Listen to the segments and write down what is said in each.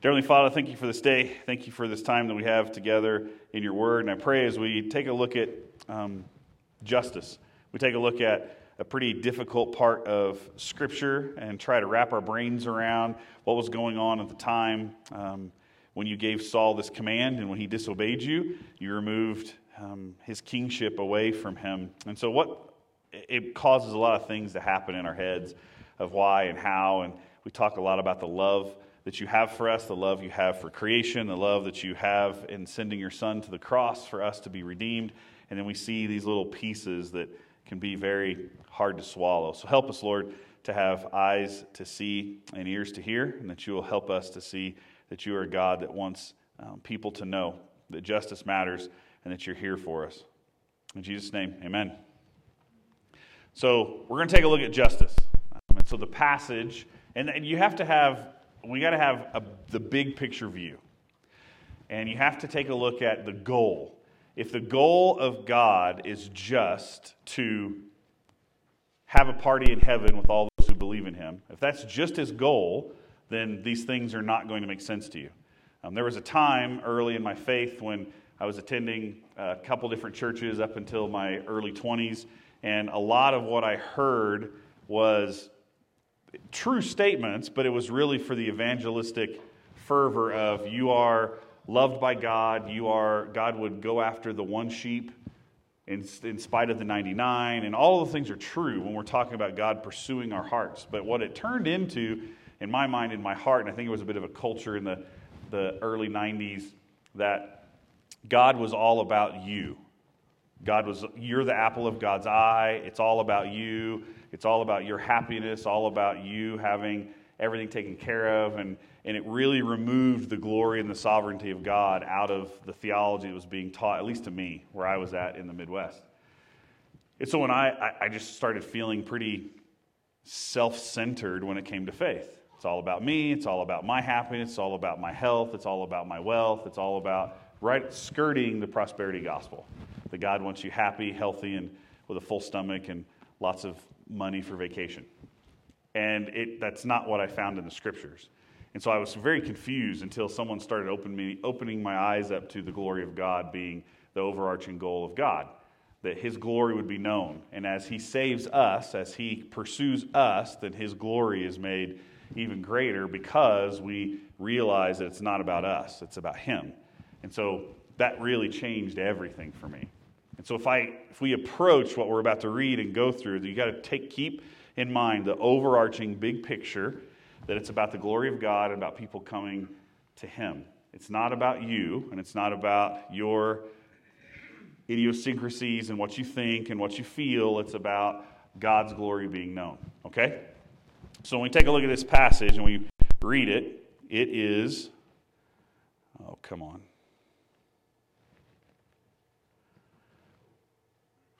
Dearly Father, thank you for this day. Thank you for this time that we have together in your word. And I pray as we take a look at um, justice, we take a look at a pretty difficult part of Scripture and try to wrap our brains around what was going on at the time um, when you gave Saul this command and when he disobeyed you, you removed um, his kingship away from him. And so, what it causes a lot of things to happen in our heads of why and how. And we talk a lot about the love that you have for us, the love you have for creation, the love that you have in sending your son to the cross for us to be redeemed. And then we see these little pieces that can be very hard to swallow. So help us, Lord, to have eyes to see and ears to hear, and that you will help us to see that you are a God that wants um, people to know that justice matters and that you're here for us. In Jesus' name, amen. So we're going to take a look at justice. Um, and so the passage, and, and you have to have we got to have a, the big picture view. And you have to take a look at the goal. If the goal of God is just to have a party in heaven with all those who believe in Him, if that's just His goal, then these things are not going to make sense to you. Um, there was a time early in my faith when I was attending a couple different churches up until my early 20s, and a lot of what I heard was true statements, but it was really for the evangelistic fervor of you are loved by God, you are, God would go after the one sheep in, in spite of the 99, and all of the things are true when we're talking about God pursuing our hearts. But what it turned into, in my mind, in my heart, and I think it was a bit of a culture in the, the early 90s, that God was all about you. God was, you're the apple of God's eye. It's all about you. It's all about your happiness, all about you having everything taken care of. And, and it really removed the glory and the sovereignty of God out of the theology that was being taught, at least to me, where I was at in the Midwest. And so when I, I, just started feeling pretty self centered when it came to faith. It's all about me. It's all about my happiness. It's all about my health. It's all about my wealth. It's all about right skirting the prosperity gospel. That God wants you happy, healthy, and with a full stomach and lots of money for vacation. And it, that's not what I found in the scriptures. And so I was very confused until someone started open me, opening my eyes up to the glory of God being the overarching goal of God, that His glory would be known. And as He saves us, as He pursues us, then His glory is made even greater because we realize that it's not about us, it's about Him. And so that really changed everything for me. And so if I if we approach what we're about to read and go through, you got to take keep in mind the overarching big picture that it's about the glory of God and about people coming to him. It's not about you and it's not about your idiosyncrasies and what you think and what you feel. It's about God's glory being known. Okay? So when we take a look at this passage and we read it, it is, oh, come on.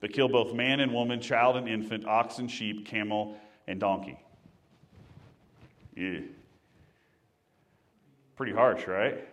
but kill both man and woman, child and infant, ox and sheep, camel and donkey. Yeah. Pretty harsh, right?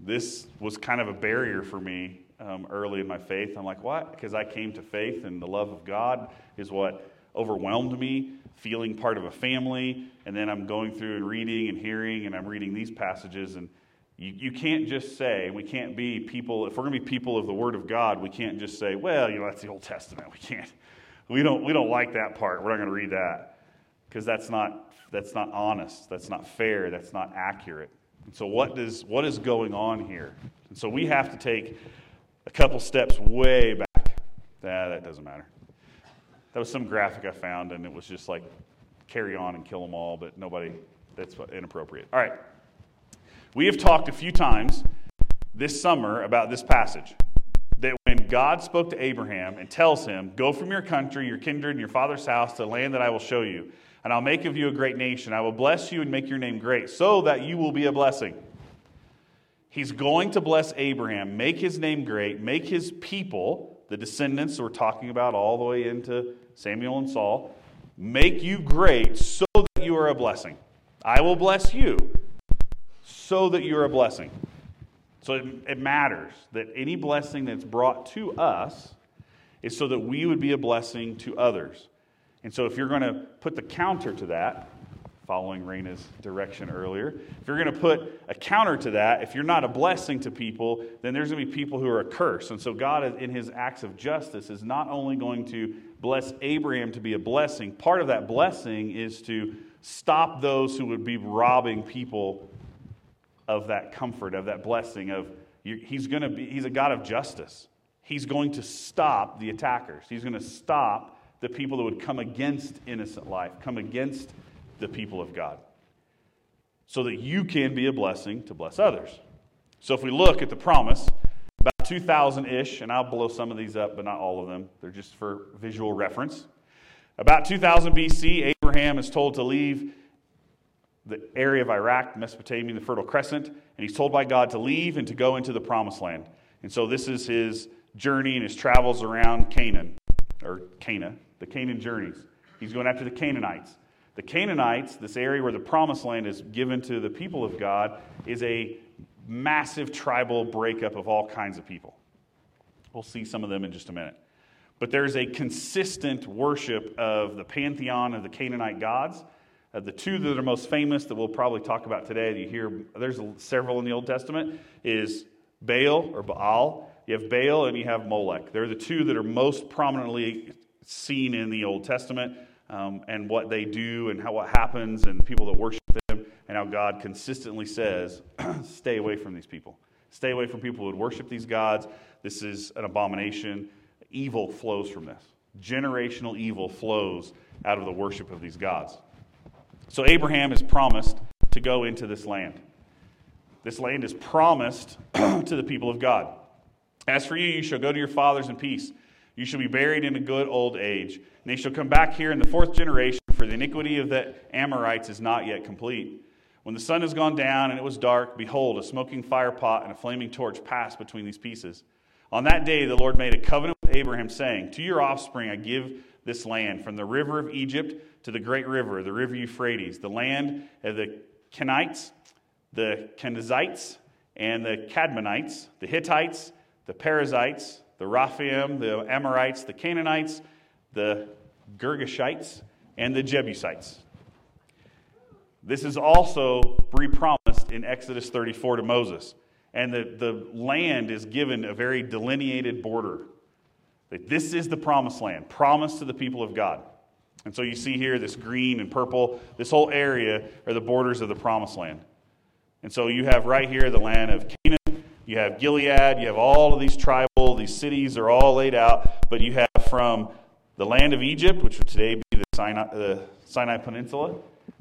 This was kind of a barrier for me um, early in my faith. I'm like, what? Because I came to faith and the love of God is what overwhelmed me, feeling part of a family. And then I'm going through and reading and hearing, and I'm reading these passages, and you, you can't just say, we can't be people, if we're going to be people of the Word of God, we can't just say, well, you know, that's the Old Testament. We can't, we don't, we don't like that part. We're not going to read that. Because that's not, that's not honest. That's not fair. That's not accurate. And so, what, does, what is going on here? And so, we have to take a couple steps way back. Nah, that doesn't matter. That was some graphic I found, and it was just like carry on and kill them all, but nobody, that's inappropriate. All right. We have talked a few times this summer about this passage. That when God spoke to Abraham and tells him, Go from your country, your kindred, and your father's house to the land that I will show you, and I'll make of you a great nation. I will bless you and make your name great, so that you will be a blessing. He's going to bless Abraham, make his name great, make his people, the descendants we're talking about all the way into Samuel and Saul, make you great so that you are a blessing. I will bless you so that you're a blessing. So it, it matters that any blessing that's brought to us is so that we would be a blessing to others. And so if you're going to put the counter to that, following Raina's direction earlier, if you're going to put a counter to that, if you're not a blessing to people, then there's going to be people who are a curse. And so God, in his acts of justice, is not only going to bless Abraham to be a blessing, part of that blessing is to stop those who would be robbing people of that comfort, of that blessing, of he's going to be, he's a God of justice. He's going to stop the attackers. He's going to stop the people that would come against innocent life, come against the people of God, so that you can be a blessing to bless others. So if we look at the promise, about 2,000 ish, and I'll blow some of these up, but not all of them, they're just for visual reference. About 2000 BC, Abraham is told to leave the area of Iraq, Mesopotamia, the Fertile Crescent, and he's told by God to leave and to go into the promised land. And so this is his journey and his travels around Canaan, or Cana, the Canaan journeys. He's going after the Canaanites. The Canaanites, this area where the promised land is given to the people of God, is a massive tribal breakup of all kinds of people. We'll see some of them in just a minute. But there's a consistent worship of the pantheon of the Canaanite gods uh, the two that are most famous that we'll probably talk about today, you hear, there's several in the Old Testament, is Baal or Baal. You have Baal and you have Molech. They're the two that are most prominently seen in the Old Testament um, and what they do and how what happens and people that worship them and how God consistently says, stay away from these people. Stay away from people who would worship these gods. This is an abomination. Evil flows from this. Generational evil flows out of the worship of these gods. So Abraham is promised to go into this land. This land is promised to the people of God. As for you, you shall go to your fathers in peace. You shall be buried in a good old age. And they shall come back here in the fourth generation, for the iniquity of the Amorites is not yet complete. When the sun has gone down and it was dark, behold, a smoking firepot and a flaming torch passed between these pieces. On that day, the Lord made a covenant with Abraham, saying, To your offspring I give this land, from the river of Egypt to the great river, the river Euphrates, the land of the Kenites, the Kenizzites, and the Cadmonites, the Hittites, the Perizzites, the Rephaim, the Amorites, the Canaanites, the Girgashites, and the Jebusites. This is also re-promised in Exodus 34 to Moses. And the, the land is given a very delineated border. This is the promised land, promised to the people of God. And so you see here this green and purple, this whole area are the borders of the promised land. And so you have right here the land of Canaan, you have Gilead, you have all of these tribal, these cities are all laid out, but you have from the land of Egypt, which would today be the Sinai, the Sinai Peninsula,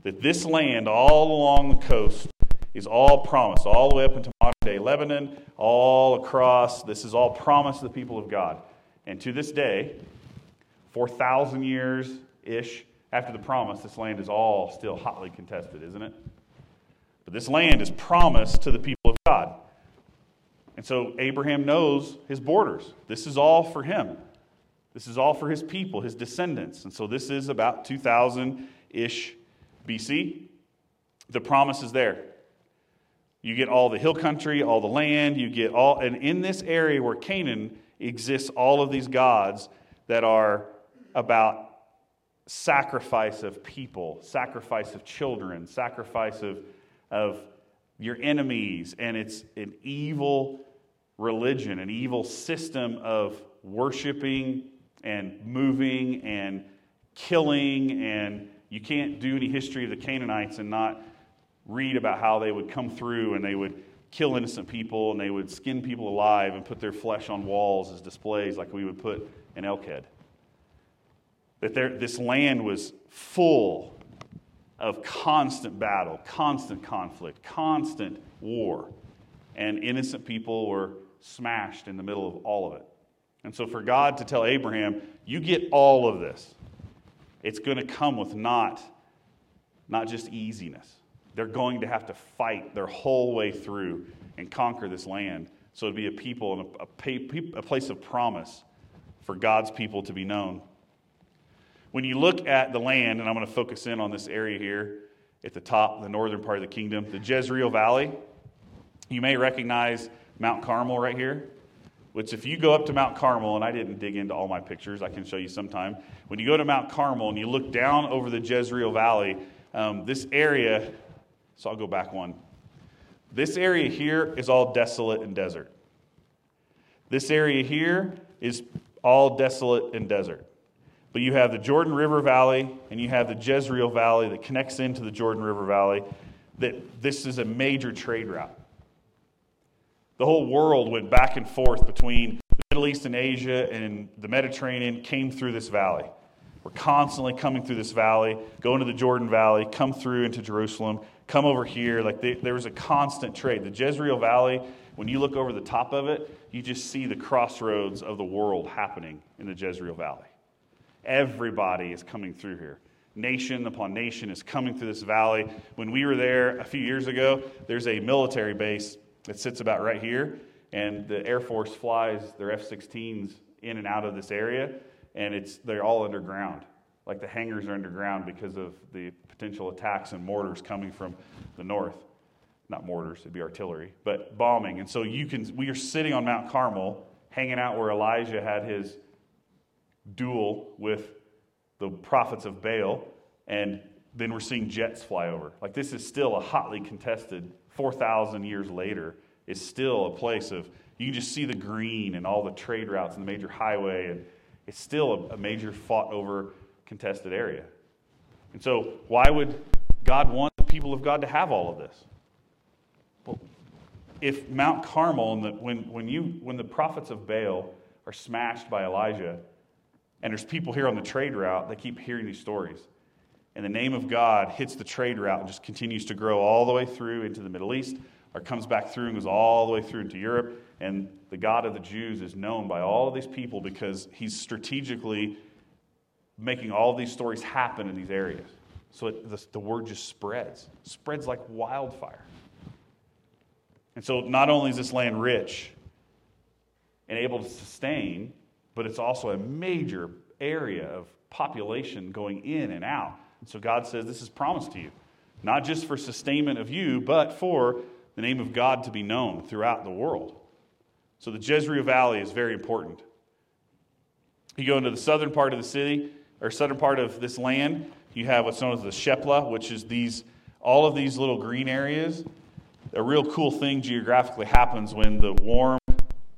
that this land all along the coast is all promised, all the way up into modern day Lebanon, all across. This is all promised to the people of God. And to this day, 4,000 years ish after the promise, this land is all still hotly contested, isn't it? But this land is promised to the people of God. And so Abraham knows his borders. This is all for him. This is all for his people, his descendants. And so this is about 2000 ish BC. The promise is there. You get all the hill country, all the land, you get all, and in this area where Canaan exists, all of these gods that are about sacrifice of people, sacrifice of children, sacrifice of, of your enemies, and it's an evil religion, an evil system of worshiping and moving and killing, and you can't do any history of the Canaanites and not read about how they would come through and they would kill innocent people and they would skin people alive and put their flesh on walls as displays like we would put an elk head that there, this land was full of constant battle, constant conflict, constant war, and innocent people were smashed in the middle of all of it. And so, for God to tell Abraham, you get all of this, it's going to come with not, not just easiness. They're going to have to fight their whole way through and conquer this land. So it'd be a people and a, a, a place of promise for God's people to be known. When you look at the land, and I'm going to focus in on this area here at the top, the northern part of the kingdom, the Jezreel Valley, you may recognize Mount Carmel right here, which, if you go up to Mount Carmel, and I didn't dig into all my pictures, I can show you sometime. When you go to Mount Carmel and you look down over the Jezreel Valley, um, this area, so I'll go back one. This area here is all desolate and desert. This area here is all desolate and desert. But you have the Jordan River Valley and you have the Jezreel Valley that connects into the Jordan River Valley. That this is a major trade route. The whole world went back and forth between the Middle East and Asia and the Mediterranean, came through this valley. We're constantly coming through this valley, going to the Jordan Valley, come through into Jerusalem, come over here. Like they, there was a constant trade. The Jezreel Valley, when you look over the top of it, you just see the crossroads of the world happening in the Jezreel Valley. Everybody is coming through here. Nation upon nation is coming through this valley. When we were there a few years ago, there's a military base that sits about right here, and the Air Force flies their F 16s in and out of this area, and it's, they're all underground. Like the hangars are underground because of the potential attacks and mortars coming from the north. Not mortars, it'd be artillery, but bombing. And so you can, we are sitting on Mount Carmel, hanging out where Elijah had his duel with the prophets of Baal, and then we're seeing jets fly over. Like this is still a hotly contested, 4,000 years later, is still a place of, you can just see the green and all the trade routes and the major highway, and it's still a, a major fought over contested area. And so, why would God want the people of God to have all of this? Well, if Mount Carmel, and the, when, when, you, when the prophets of Baal are smashed by Elijah, and there's people here on the trade route that keep hearing these stories. And the name of God hits the trade route and just continues to grow all the way through into the Middle East, or comes back through and goes all the way through into Europe. And the God of the Jews is known by all of these people because he's strategically making all these stories happen in these areas. So it, the, the word just spreads, spreads like wildfire. And so not only is this land rich and able to sustain, but it's also a major area of population going in and out. And so God says this is promised to you, not just for sustainment of you, but for the name of God to be known throughout the world. So the Jezreel Valley is very important. You go into the southern part of the city, or southern part of this land, you have what's known as the Shephelah, which is these all of these little green areas. A real cool thing geographically happens when the warm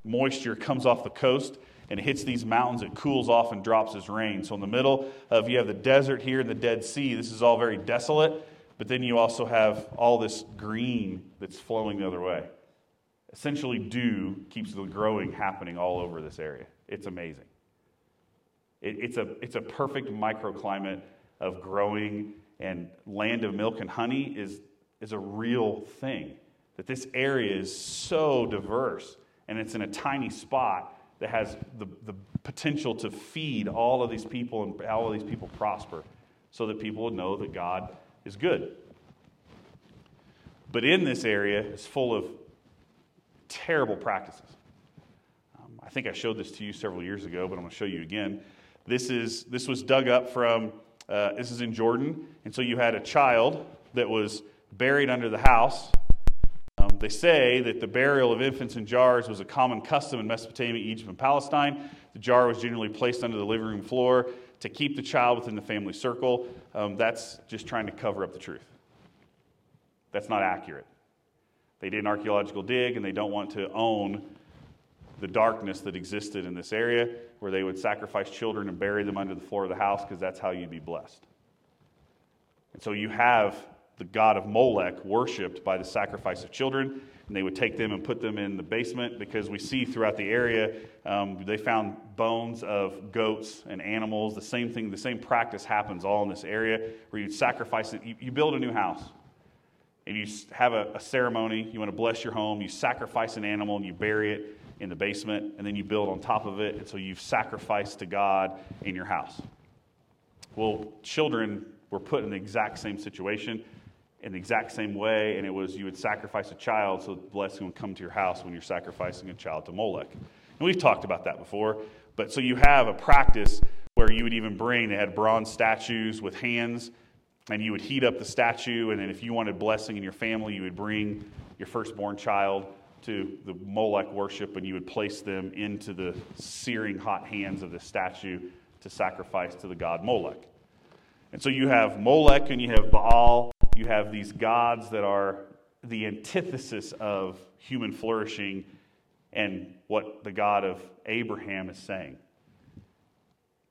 moisture comes off the coast and it hits these mountains, it cools off and drops as rain. So in the middle of you have the desert here and the Dead Sea. This is all very desolate, but then you also have all this green that's flowing the other way. Essentially, dew keeps the growing happening all over this area. It's amazing. It, it's, a, it's a perfect microclimate of growing, and land of milk and honey is, is a real thing. That this area is so diverse, and it's in a tiny spot that has the, the potential to feed all of these people and all of these people prosper so that people would know that God is good. But in this area, it's full of terrible practices. Um, I think I showed this to you several years ago, but I'm going to show you again. This, is, this was dug up from, uh, this is in Jordan. And so you had a child that was buried under the house they say that the burial of infants in jars was a common custom in Mesopotamia, Egypt, and Palestine. The jar was generally placed under the living room floor to keep the child within the family circle. Um, that's just trying to cover up the truth. That's not accurate. They did an archaeological dig and they don't want to own the darkness that existed in this area where they would sacrifice children and bury them under the floor of the house because that's how you'd be blessed. And so you have the god of Molech worshipped by the sacrifice of children. And they would take them and put them in the basement because we see throughout the area um, they found bones of goats and animals. The same thing, the same practice happens all in this area where you sacrifice it. You, you build a new house and you have a, a ceremony. You want to bless your home. You sacrifice an animal and you bury it in the basement and then you build on top of it. And so you've sacrificed to God in your house. Well, children were put in the exact same situation in the exact same way, and it was you would sacrifice a child so the blessing would come to your house when you're sacrificing a child to Molech. And we've talked about that before. But so you have a practice where you would even bring, they had bronze statues with hands, and you would heat up the statue, and then if you wanted blessing in your family, you would bring your firstborn child to the Molech worship, and you would place them into the searing hot hands of the statue to sacrifice to the god Molech. And so you have Molech and you have Baal. You have these gods that are the antithesis of human flourishing and what the God of Abraham is saying.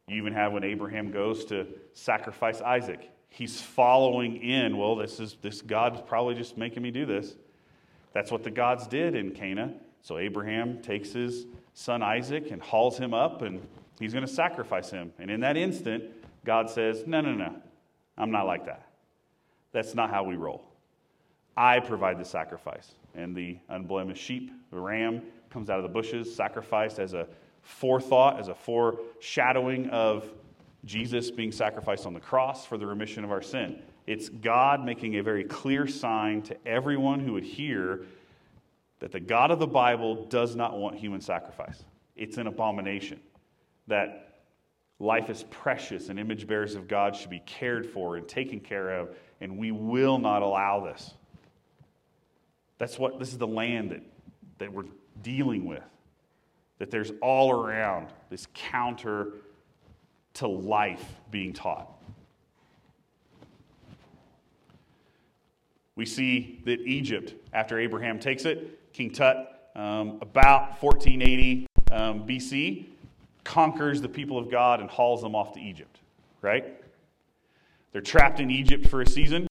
You even have when Abraham goes to sacrifice Isaac. He's following in, well, this is this God's probably just making me do this. That's what the gods did in Cana. So Abraham takes his son Isaac and hauls him up, and he's going to sacrifice him. And in that instant, God says, No, no, no, I'm not like that. That's not how we roll. I provide the sacrifice. And the unblemished sheep, the ram, comes out of the bushes, sacrificed as a forethought, as a foreshadowing of Jesus being sacrificed on the cross for the remission of our sin. It's God making a very clear sign to everyone who would hear that the God of the Bible does not want human sacrifice. It's an abomination. That life is precious and image bearers of God should be cared for and taken care of, and we will not allow this. That's what this is the land that, that we're dealing with. That there's all around this counter to life being taught. We see that Egypt, after Abraham takes it, King Tut, um, about 1480 um, BC, conquers the people of God and hauls them off to Egypt, right? They're trapped in Egypt for a season.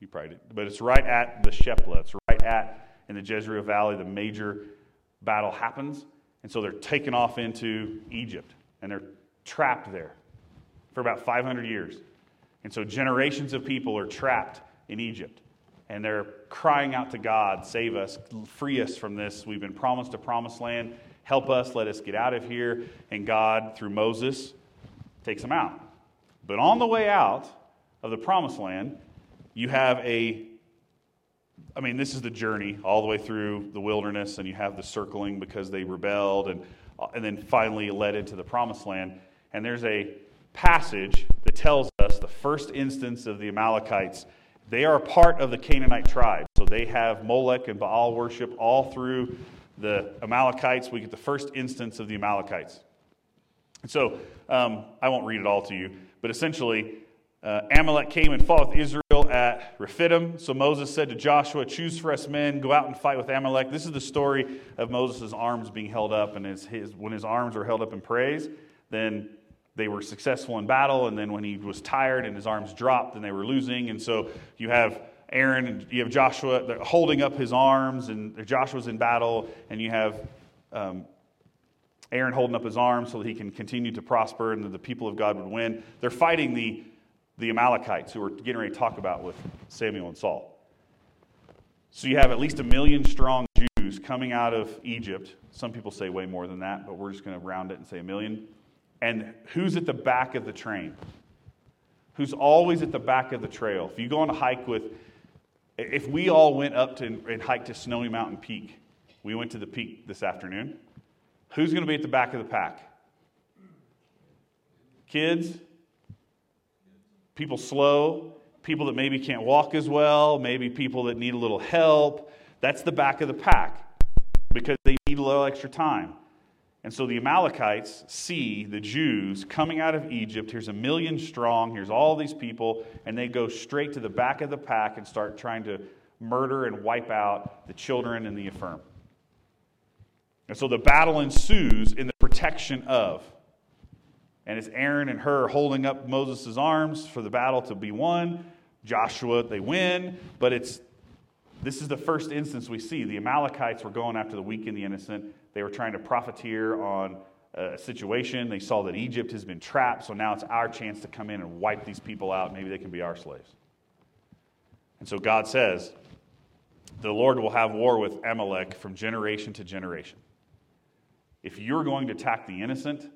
You probably did, but it's right at the Shephelah. It's right at in the Jezreel Valley. The major battle happens, and so they're taken off into Egypt, and they're trapped there for about 500 years. And so generations of people are trapped in Egypt. And they're crying out to God, save us, free us from this. We've been promised a promised land. Help us, let us get out of here. And God, through Moses, takes them out. But on the way out of the promised land, you have a I mean, this is the journey all the way through the wilderness, and you have the circling because they rebelled, and, and then finally led into the promised land. And there's a passage that tells us the first instance of the Amalekites. They are part of the Canaanite tribe. So they have Molech and Baal worship all through the Amalekites. We get the first instance of the Amalekites. And so um, I won't read it all to you, but essentially, uh, Amalek came and fought with Israel at Rephidim. So Moses said to Joshua, Choose for us men, go out and fight with Amalek. This is the story of Moses' arms being held up. And his, his, when his arms were held up in praise, then they were successful in battle. And then when he was tired and his arms dropped, then they were losing. And so you have Aaron you have Joshua holding up his arms, and Joshua's in battle, and you have um, Aaron holding up his arms so that he can continue to prosper and that the people of God would win. They're fighting the the Amalekites, who we're getting ready to talk about with Samuel and Saul. So you have at least a million strong Jews coming out of Egypt. Some people say way more than that, but we're just going to round it and say a million. And who's at the back of the train? Who's always at the back of the trail? If you go on a hike with, if we all went up to and hiked to Snowy Mountain Peak, we went to the peak this afternoon. Who's going to be at the back of the pack? Kids, people slow, people that maybe can't walk as well, maybe people that need a little help. That's the back of the pack because they need a little extra time. And so the Amalekites see the Jews coming out of Egypt. Here's a million strong, here's all these people, and they go straight to the back of the pack and start trying to murder and wipe out the children and the infirm. And so the battle ensues in the protection of. And it's Aaron and Hur holding up Moses' arms for the battle to be won. Joshua, they win, but it's this is the first instance we see. The Amalekites were going after the weak and the innocent. They were trying to profiteer on a situation. They saw that Egypt has been trapped, so now it's our chance to come in and wipe these people out. Maybe they can be our slaves. And so God says, the Lord will have war with Amalek from generation to generation. If you're going to attack the innocent,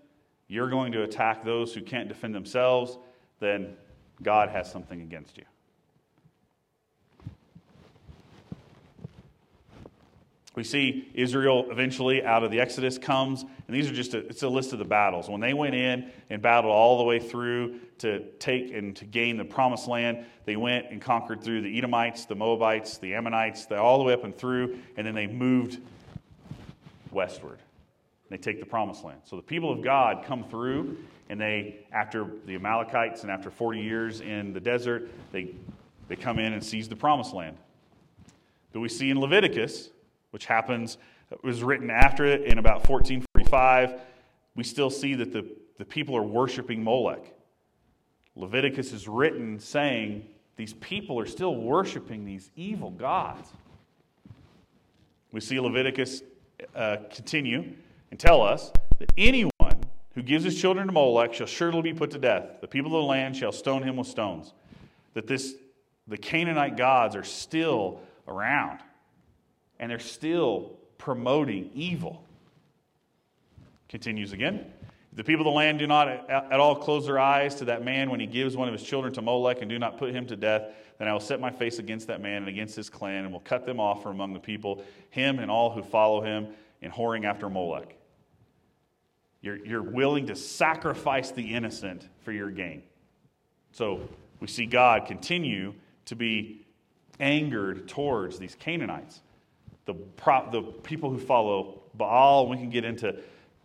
you're going to attack those who can't defend themselves, then God has something against you. We see Israel eventually out of the Exodus comes, and these are just a, it's a list of the battles. When they went in and battled all the way through to take and to gain the promised land, they went and conquered through the Edomites, the Moabites, the Ammonites, all the way up and through, and then they moved westward. They take the promised land. So the people of God come through, and they, after the Amalekites and after 40 years in the desert, they, they come in and seize the promised land. But we see in Leviticus, which happens, was written after it in about 1445, we still see that the, the people are worshiping Molech. Leviticus is written saying these people are still worshiping these evil gods. We see Leviticus uh, continue and tell us that anyone who gives his children to Molech shall surely be put to death. The people of the land shall stone him with stones. That this, the Canaanite gods are still around and they're still promoting evil. Continues again. The people of the land do not at all close their eyes to that man when he gives one of his children to Molech and do not put him to death. Then I will set my face against that man and against his clan and will cut them off from among the people, him and all who follow him in whoring after Molech. You're, you're willing to sacrifice the innocent for your gain. So we see God continue to be angered towards these Canaanites the, pro- the people who follow Baal. We can get into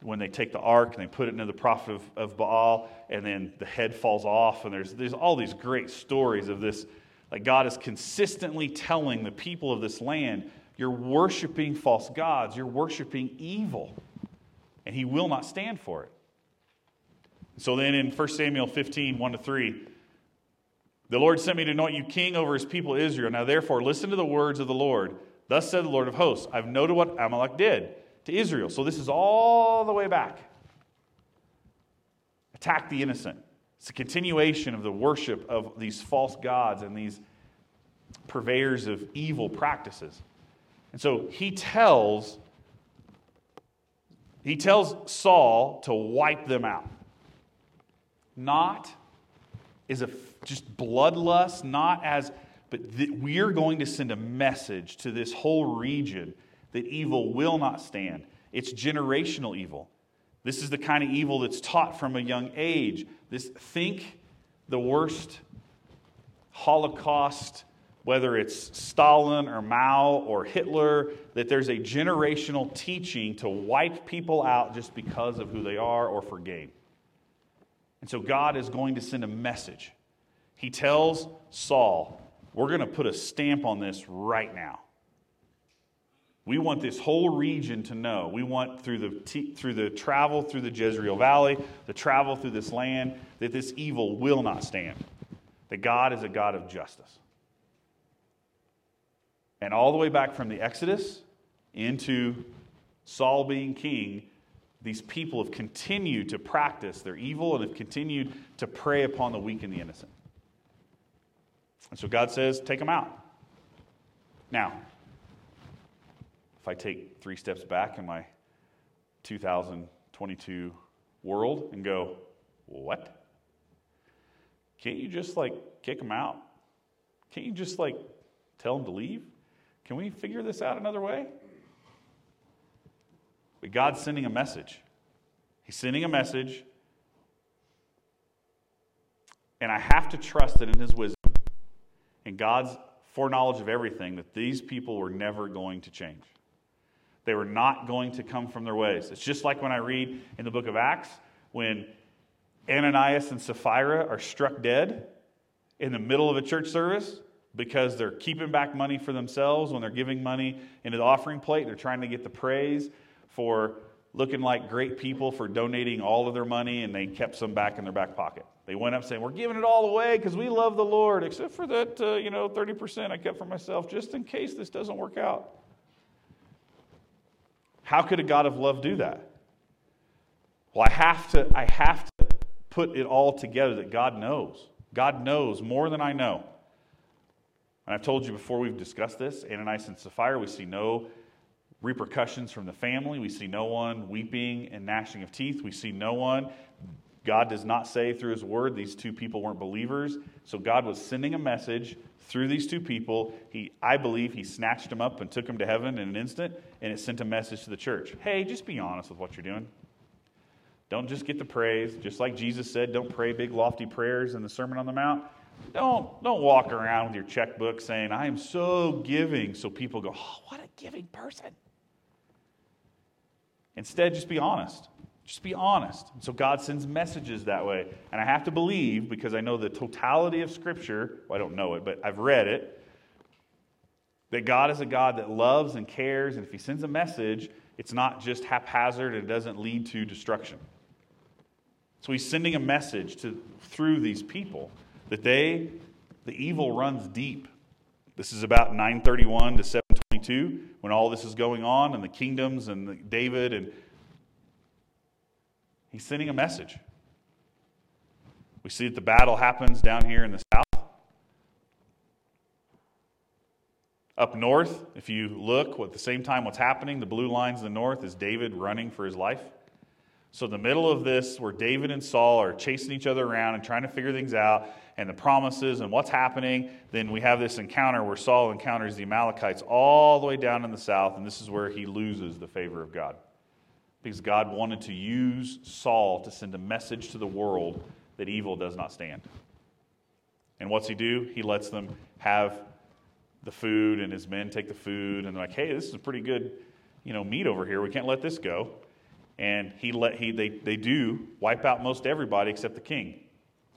when they take the ark and they put it into the prophet of, of Baal, and then the head falls off. And there's, there's all these great stories of this. Like God is consistently telling the people of this land, you're worshiping false gods, you're worshiping evil, and he will not stand for it. So then in 1 Samuel 15, 1 to 3, the Lord sent me to anoint you king over his people Israel. Now therefore, listen to the words of the Lord. Thus said the Lord of hosts, I've noted what Amalek did to Israel. So this is all the way back. Attack the innocent. It's a continuation of the worship of these false gods and these purveyors of evil practices. And so he tells he tells Saul to wipe them out. Not is a just bloodlust, not as but th- we are going to send a message to this whole region that evil will not stand. It's generational evil. This is the kind of evil that's taught from a young age. This think the worst Holocaust, whether it's Stalin or Mao or Hitler, that there's a generational teaching to wipe people out just because of who they are or for gain. And so God is going to send a message. He tells Saul, we're going to put a stamp on this right now. We want this whole region to know. We want through the, through the travel through the Jezreel Valley, the travel through this land, that this evil will not stand. That God is a God of justice. And all the way back from the Exodus into Saul being king, these people have continued to practice their evil and have continued to prey upon the weak and the innocent. And so God says, take them out. Now, if I take three steps back in my 2022 world and go, what? Can't you just like kick them out? Can't you just like tell them to leave? Can we figure this out another way? But God's sending a message. He's sending a message. And I have to trust that in His wisdom, and God's foreknowledge of everything that these people were never going to change. They were not going to come from their ways. It's just like when I read in the book of Acts when Ananias and Sapphira are struck dead in the middle of a church service because they're keeping back money for themselves when they're giving money into the offering plate. They're trying to get the praise for looking like great people for donating all of their money and they kept some back in their back pocket. They went up saying, We're giving it all away because we love the Lord, except for that, uh, you know, 30% I kept for myself just in case this doesn't work out. How could a God of love do that? Well, I have to, I have to put it all together that God knows. God knows more than I know. And I've told you before we've discussed this Ananias and Sapphira, we see no repercussions from the family. We see no one weeping and gnashing of teeth. We see no one God does not say through his word these two people weren't believers. So God was sending a message through these two people. He, I believe he snatched them up and took them to heaven in an instant, and it sent a message to the church. Hey, just be honest with what you're doing. Don't just get the praise. Just like Jesus said, don't pray big, lofty prayers in the Sermon on the Mount. Don't, don't walk around with your checkbook saying, I am so giving, so people go, oh, what a giving person. Instead, just be honest. Just be honest. So God sends messages that way. And I have to believe, because I know the totality of Scripture, well, I don't know it, but I've read it, that God is a God that loves and cares. And if He sends a message, it's not just haphazard and it doesn't lead to destruction. So He's sending a message to, through these people that they, the evil runs deep. This is about 931 to 722 when all this is going on and the kingdoms and the David and He's sending a message. We see that the battle happens down here in the south. Up north, if you look, at the same time what's happening, the blue lines in the north is David running for his life. So, in the middle of this, where David and Saul are chasing each other around and trying to figure things out, and the promises and what's happening, then we have this encounter where Saul encounters the Amalekites all the way down in the south, and this is where he loses the favor of God because God wanted to use Saul to send a message to the world that evil does not stand. And what's he do? He lets them have the food, and his men take the food, and they're like, "Hey, this is a pretty good, you know, meat over here. We can't let this go." And he let he they they do wipe out most everybody except the king.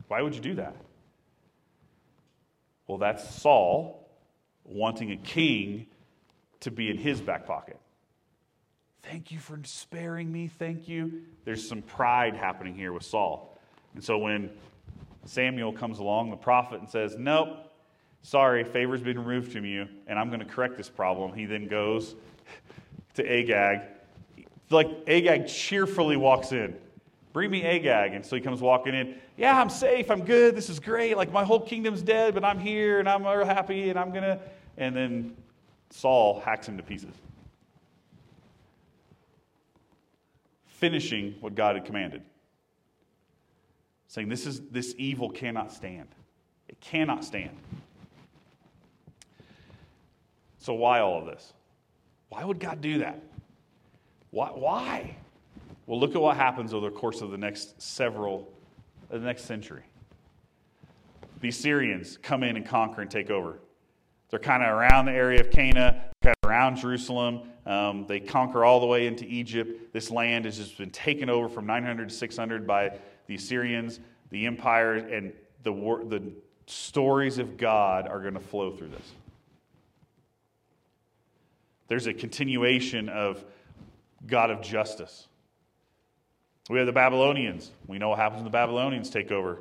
Why would you do that? Well, that's Saul wanting a king to be in his back pocket. Thank you for sparing me. Thank you. There's some pride happening here with Saul. And so when Samuel comes along, the prophet, and says, Nope, sorry, favor's been removed from you, and I'm going to correct this problem, he then goes to Agag. Like Agag cheerfully walks in. Bring me Agag. And so he comes walking in. Yeah, I'm safe. I'm good. This is great. Like my whole kingdom's dead, but I'm here and I'm happy and I'm going to. And then Saul hacks him to pieces. finishing what God had commanded. Saying this is this evil cannot stand. It cannot stand. So why all of this? Why would God do that? Why? why? Well, look at what happens over the course of the next several, the next century. The Syrians come in and conquer and take over. They're kind of around the area of Cana, kind of around Jerusalem. Um, they conquer all the way into Egypt. This land has just been taken over from 900 to 600 by the Assyrians, the empire, and the, the stories of God are going to flow through this. There's a continuation of God of justice. We have the Babylonians. We know what happens when the Babylonians take over.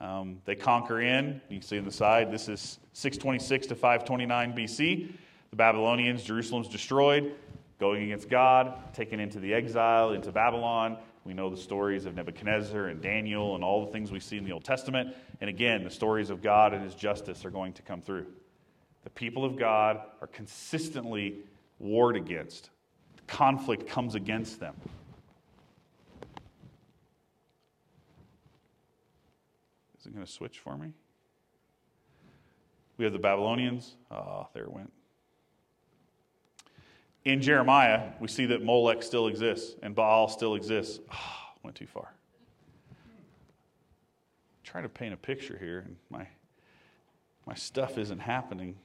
Um, they conquer in. You can see on the side, this is 626 to 529 BC. The Babylonians, Jerusalem's destroyed going against God, taken into the exile, into Babylon. We know the stories of Nebuchadnezzar and Daniel and all the things we see in the Old Testament. And again, the stories of God and his justice are going to come through. The people of God are consistently warred against, conflict comes against them. Is it going to switch for me? We have the Babylonians. Ah, oh, there it went in Jeremiah, we see that Molech still exists and Baal still exists. Oh, went too far. I'm trying to paint a picture here, and my, my stuff isn't happening.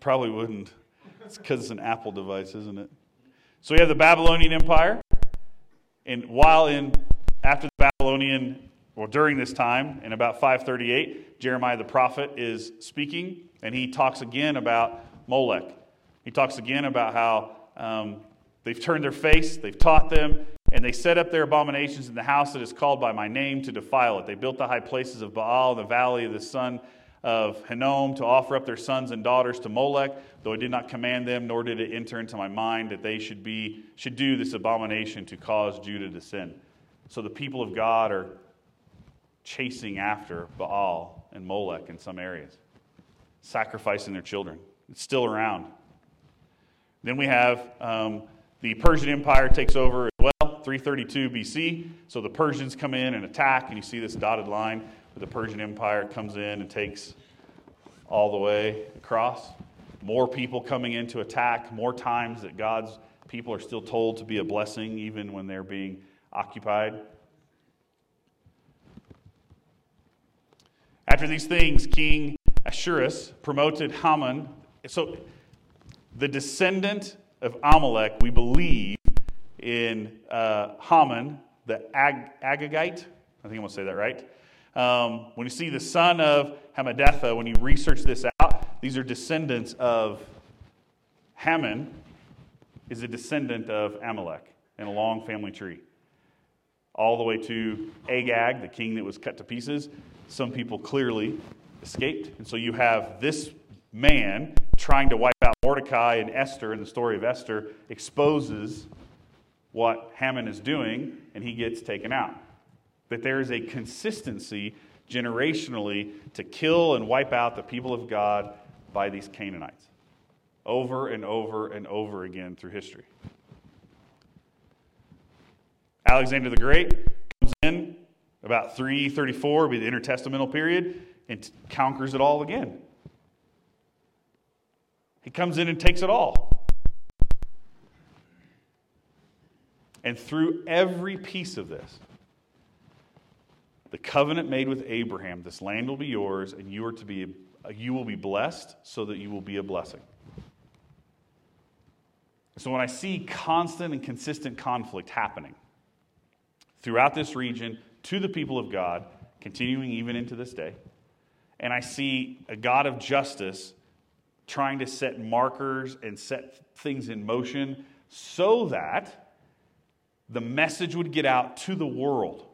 Probably wouldn't. It's because it's an Apple device, isn't it? So we have the Babylonian Empire, and while in after the Babylonian, well, during this time, in about 538, Jeremiah the prophet is speaking, and he talks again about Molech. He talks again about how um, they've turned their face, they've taught them, and they set up their abominations in the house that is called by my name to defile it. They built the high places of Baal the valley of the son of Hinnom to offer up their sons and daughters to Molech, though I did not command them, nor did it enter into my mind that they should be should do this abomination to cause Judah to sin. So the people of God are chasing after Baal and Molech in some areas, sacrificing their children. It's still around. Then we have um, the Persian Empire takes over as well. 332 BC. So the Persians come in and attack, and you see this dotted line the Persian Empire comes in and takes all the way across. More people coming in to attack, more times that God's people are still told to be a blessing even when they're being occupied. After these things, King Ahasuerus promoted Haman. So the descendant of Amalek, we believe in uh, Haman, the Ag- Agagite. I think I'm going to say that right. Um, when you see the son of Hammedatha, when you research this out, these are descendants of Haman, is a descendant of Amalek in a long family tree. All the way to Agag, the king that was cut to pieces. Some people clearly escaped. And so you have this man trying to wipe out Mordecai and Esther and the story of Esther, exposes what Haman is doing, and he gets taken out. That there is a consistency generationally to kill and wipe out the people of God by these Canaanites over and over and over again through history. Alexander the Great comes in about 334, be the intertestamental period, and conquers it all again. He comes in and takes it all. And through every piece of this, the covenant made with Abraham, this land will be yours, and you are to be you will be blessed so that you will be a blessing. So when I see constant and consistent conflict happening throughout this region to the people of God, continuing even into this day, and I see a God of justice trying to set markers and set things in motion so that the message would get out to the world.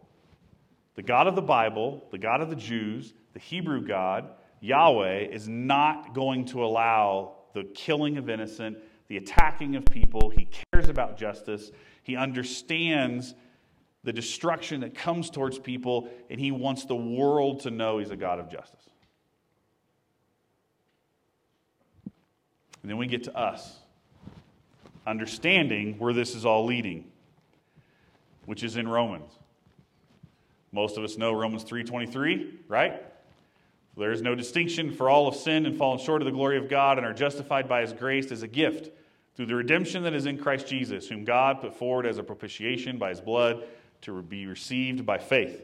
The God of the Bible, the God of the Jews, the Hebrew God, Yahweh, is not going to allow the killing of innocent, the attacking of people. He cares about justice. He understands the destruction that comes towards people, and he wants the world to know he's a God of justice. And then we get to us, understanding where this is all leading, which is in Romans. Most of us know Romans 3:23, right? There is no distinction, for all of sin and fallen short of the glory of God and are justified by his grace as a gift through the redemption that is in Christ Jesus, whom God put forward as a propitiation by his blood to be received by faith.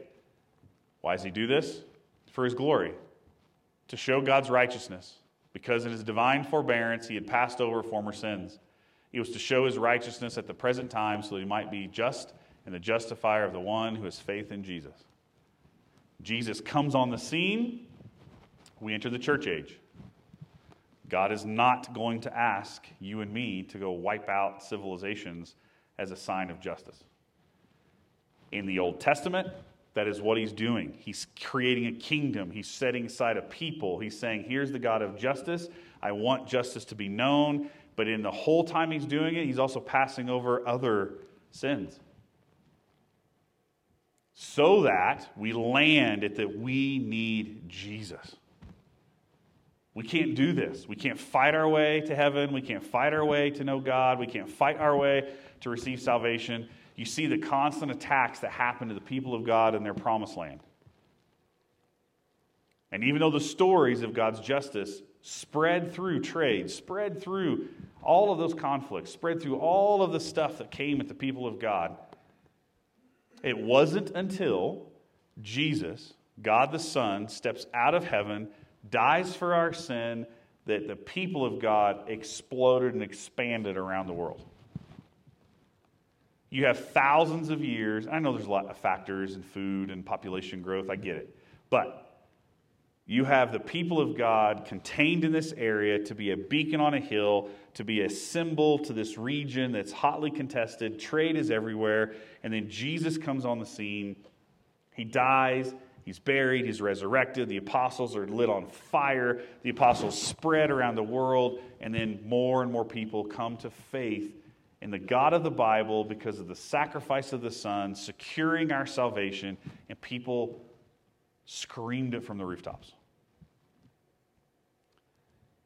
Why does he do this? For his glory, to show God's righteousness because in his divine forbearance he had passed over former sins. He was to show his righteousness at the present time so that he might be just and the justifier of the one who has faith in Jesus. Jesus comes on the scene. We enter the church age. God is not going to ask you and me to go wipe out civilizations as a sign of justice. In the Old Testament, that is what he's doing. He's creating a kingdom. He's setting aside a people. He's saying, Here's the God of justice. I want justice to be known. But in the whole time he's doing it, he's also passing over other sins. So that we land at that we need Jesus. We can't do this. We can't fight our way to heaven. We can't fight our way to know God. We can't fight our way to receive salvation you see the constant attacks that happen to the people of God in their promised land. And even though the stories of God's justice spread through trade, spread through all of those conflicts, spread through all of the stuff that came at the people of God, it wasn't until Jesus, God the Son, steps out of heaven, dies for our sin, that the people of God exploded and expanded around the world. You have thousands of years. I know there's a lot of factors and food and population growth. I get it. But you have the people of God contained in this area to be a beacon on a hill, to be a symbol to this region that's hotly contested. Trade is everywhere. And then Jesus comes on the scene. He dies. He's buried, he's resurrected. The apostles are lit on fire. The apostles spread around the world, and then more and more people come to faith in the God of the Bible because of the sacrifice of the Son, securing our salvation, and people screamed it from the rooftops.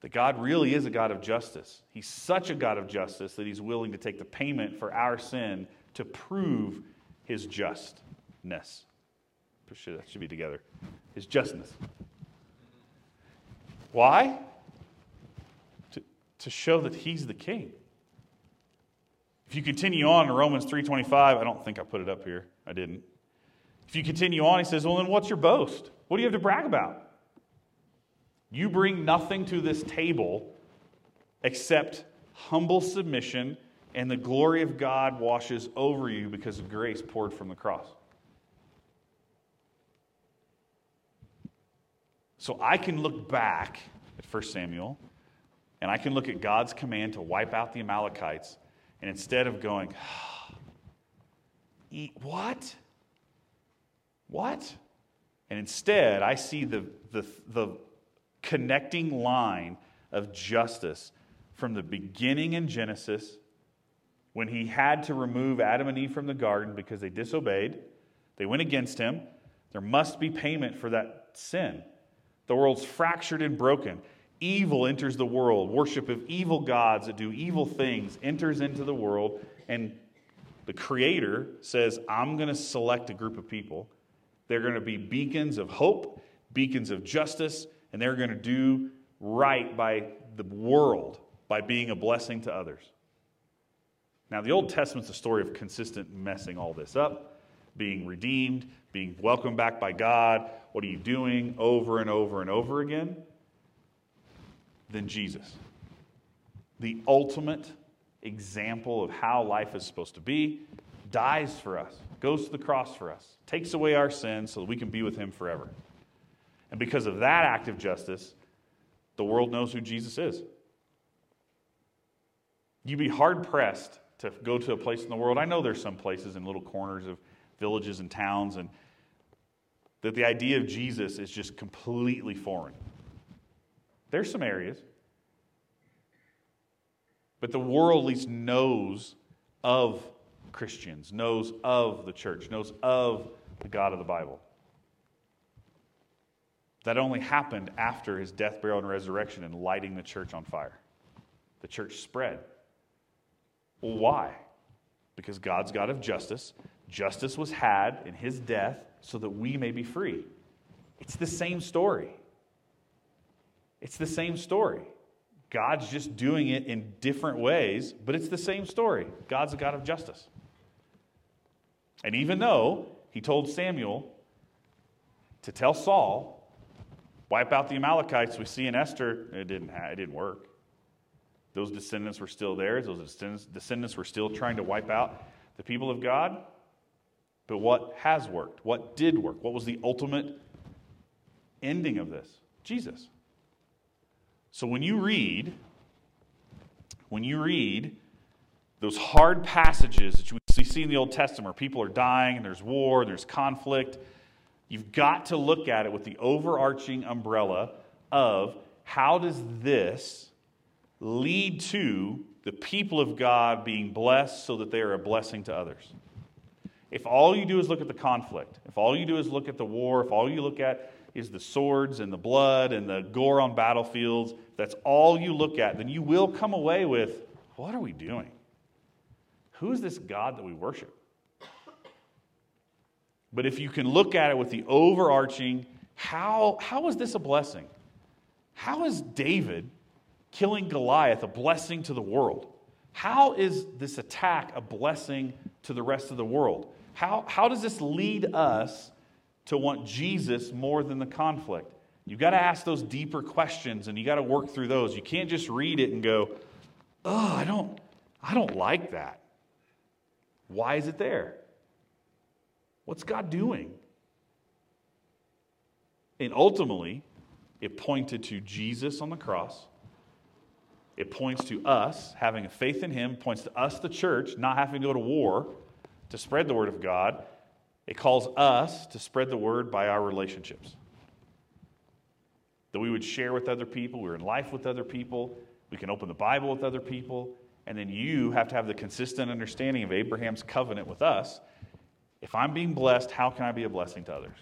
That God really is a God of justice. He's such a God of justice that He's willing to take the payment for our sin to prove his justness. That should be together. His justness. Why? To, to show that he's the king. If you continue on in Romans 3.25, I don't think I put it up here. I didn't. If you continue on, he says, well, then what's your boast? What do you have to brag about? You bring nothing to this table except humble submission, and the glory of God washes over you because of grace poured from the cross. So I can look back at 1 Samuel, and I can look at God's command to wipe out the Amalekites, and instead of going, ah, Eat what? What? And instead, I see the, the, the connecting line of justice from the beginning in Genesis when he had to remove Adam and Eve from the garden because they disobeyed, they went against him. There must be payment for that sin. The world's fractured and broken. Evil enters the world. Worship of evil gods that do evil things enters into the world. And the Creator says, I'm going to select a group of people. They're going to be beacons of hope, beacons of justice, and they're going to do right by the world by being a blessing to others. Now, the Old Testament's a story of consistent messing all this up, being redeemed, being welcomed back by God. What are you doing over and over and over again? Then Jesus. The ultimate example of how life is supposed to be dies for us, goes to the cross for us, takes away our sins so that we can be with Him forever. And because of that act of justice, the world knows who Jesus is. You'd be hard pressed to go to a place in the world. I know there's some places in little corners of villages and towns, and that the idea of Jesus is just completely foreign. There's some areas. But the world at least knows of Christians, knows of the church, knows of the God of the Bible. That only happened after his death, burial, and resurrection and lighting the church on fire. The church spread. Well, why? Because God's God of justice. Justice was had in his death so that we may be free. It's the same story. It's the same story. God's just doing it in different ways, but it's the same story. God's a God of justice. And even though he told Samuel to tell Saul, wipe out the Amalekites, we see in Esther, it didn't, it didn't work. Those descendants were still there. Those descendants were still trying to wipe out the people of God. But what has worked? What did work? What was the ultimate ending of this? Jesus. So when you read, when you read those hard passages that you see in the Old Testament where people are dying and there's war, there's conflict, you've got to look at it with the overarching umbrella of how does this lead to the people of God being blessed so that they are a blessing to others. If all you do is look at the conflict, if all you do is look at the war, if all you look at is the swords and the blood and the gore on battlefields, that's all you look at, then you will come away with what are we doing? Who is this God that we worship? But if you can look at it with the overarching, how, how is this a blessing? How is David killing Goliath a blessing to the world? How is this attack a blessing to the rest of the world? How, how does this lead us to want Jesus more than the conflict? You've got to ask those deeper questions and you got to work through those. You can't just read it and go, oh, I don't, I don't like that. Why is it there? What's God doing? And ultimately, it pointed to Jesus on the cross it points to us having a faith in Him, points to us, the church, not having to go to war to spread the Word of God. It calls us to spread the Word by our relationships. That we would share with other people, we're in life with other people, we can open the Bible with other people, and then you have to have the consistent understanding of Abraham's covenant with us. If I'm being blessed, how can I be a blessing to others?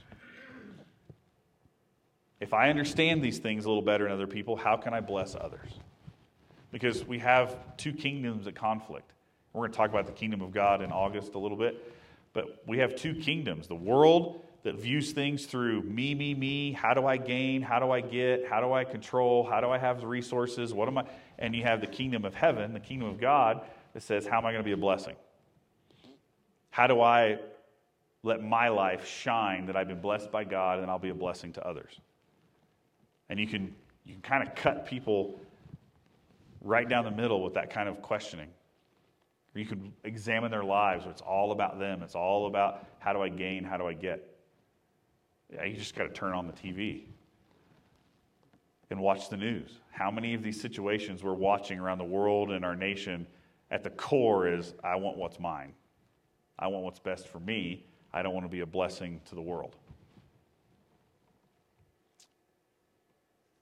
If I understand these things a little better in other people, how can I bless others? because we have two kingdoms at conflict. We're going to talk about the kingdom of God in August a little bit. But we have two kingdoms the world that views things through me, me, me. How do I gain? How do I get? How do I control? How do I have the resources? What am I? And you have the kingdom of heaven, the kingdom of God, that says, How am I going to be a blessing? How do I let my life shine that I've been blessed by God and I'll be a blessing to others? And you can, you can kind of cut people right down the middle with that kind of questioning. Or you can examine their lives where it's all about them. It's all about how do I gain? How do I get? Yeah, you just got to turn on the TV and watch the news. How many of these situations we're watching around the world and our nation at the core is I want what's mine. I want what's best for me. I don't want to be a blessing to the world.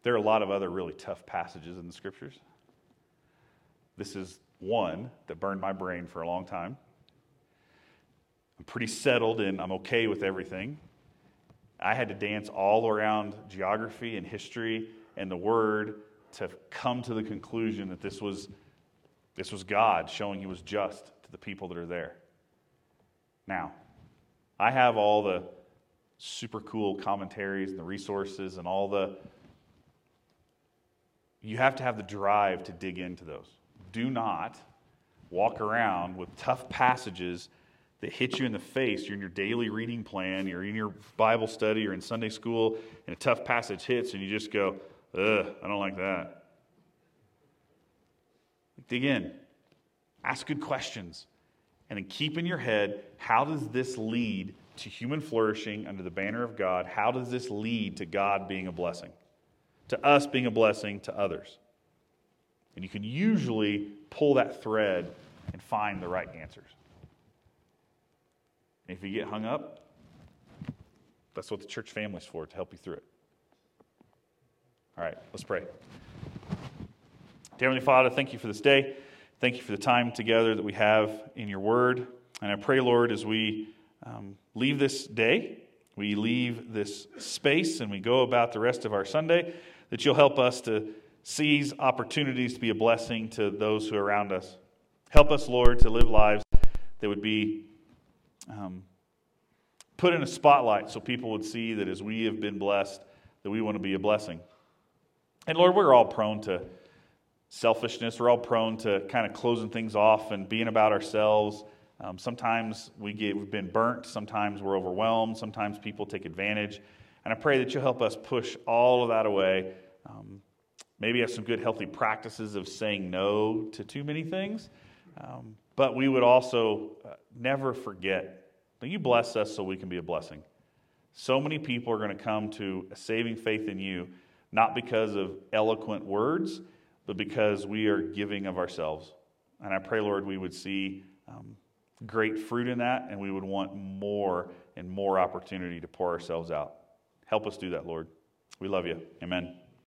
There are a lot of other really tough passages in the scriptures. This is one that burned my brain for a long time. I'm pretty settled and I'm okay with everything. I had to dance all around geography and history and the word to come to the conclusion that this was, this was God showing he was just to the people that are there. Now, I have all the super cool commentaries and the resources and all the. You have to have the drive to dig into those. Do not walk around with tough passages that hit you in the face. You're in your daily reading plan, you're in your Bible study, you're in Sunday school, and a tough passage hits, and you just go, ugh, I don't like that. Dig in, ask good questions, and then keep in your head how does this lead to human flourishing under the banner of God? How does this lead to God being a blessing? To us being a blessing to others? And you can usually pull that thread and find the right answers. And if you get hung up, that's what the church family is for, to help you through it. All right, let's pray. Dear Heavenly Father, thank you for this day. Thank you for the time together that we have in your word. And I pray, Lord, as we um, leave this day, we leave this space, and we go about the rest of our Sunday, that you'll help us to seize opportunities to be a blessing to those who are around us. Help us, Lord, to live lives that would be um, put in a spotlight so people would see that as we have been blessed, that we want to be a blessing. And Lord, we're all prone to selfishness. We're all prone to kind of closing things off and being about ourselves. Um, sometimes we get, we've been burnt. Sometimes we're overwhelmed. Sometimes people take advantage. And I pray that you'll help us push all of that away. Um, maybe have some good, healthy practices of saying no to too many things. Um, but we would also uh, never forget that you bless us so we can be a blessing. So many people are going to come to a saving faith in you, not because of eloquent words, but because we are giving of ourselves. And I pray, Lord, we would see um, great fruit in that, and we would want more and more opportunity to pour ourselves out. Help us do that, Lord. We love you. Amen.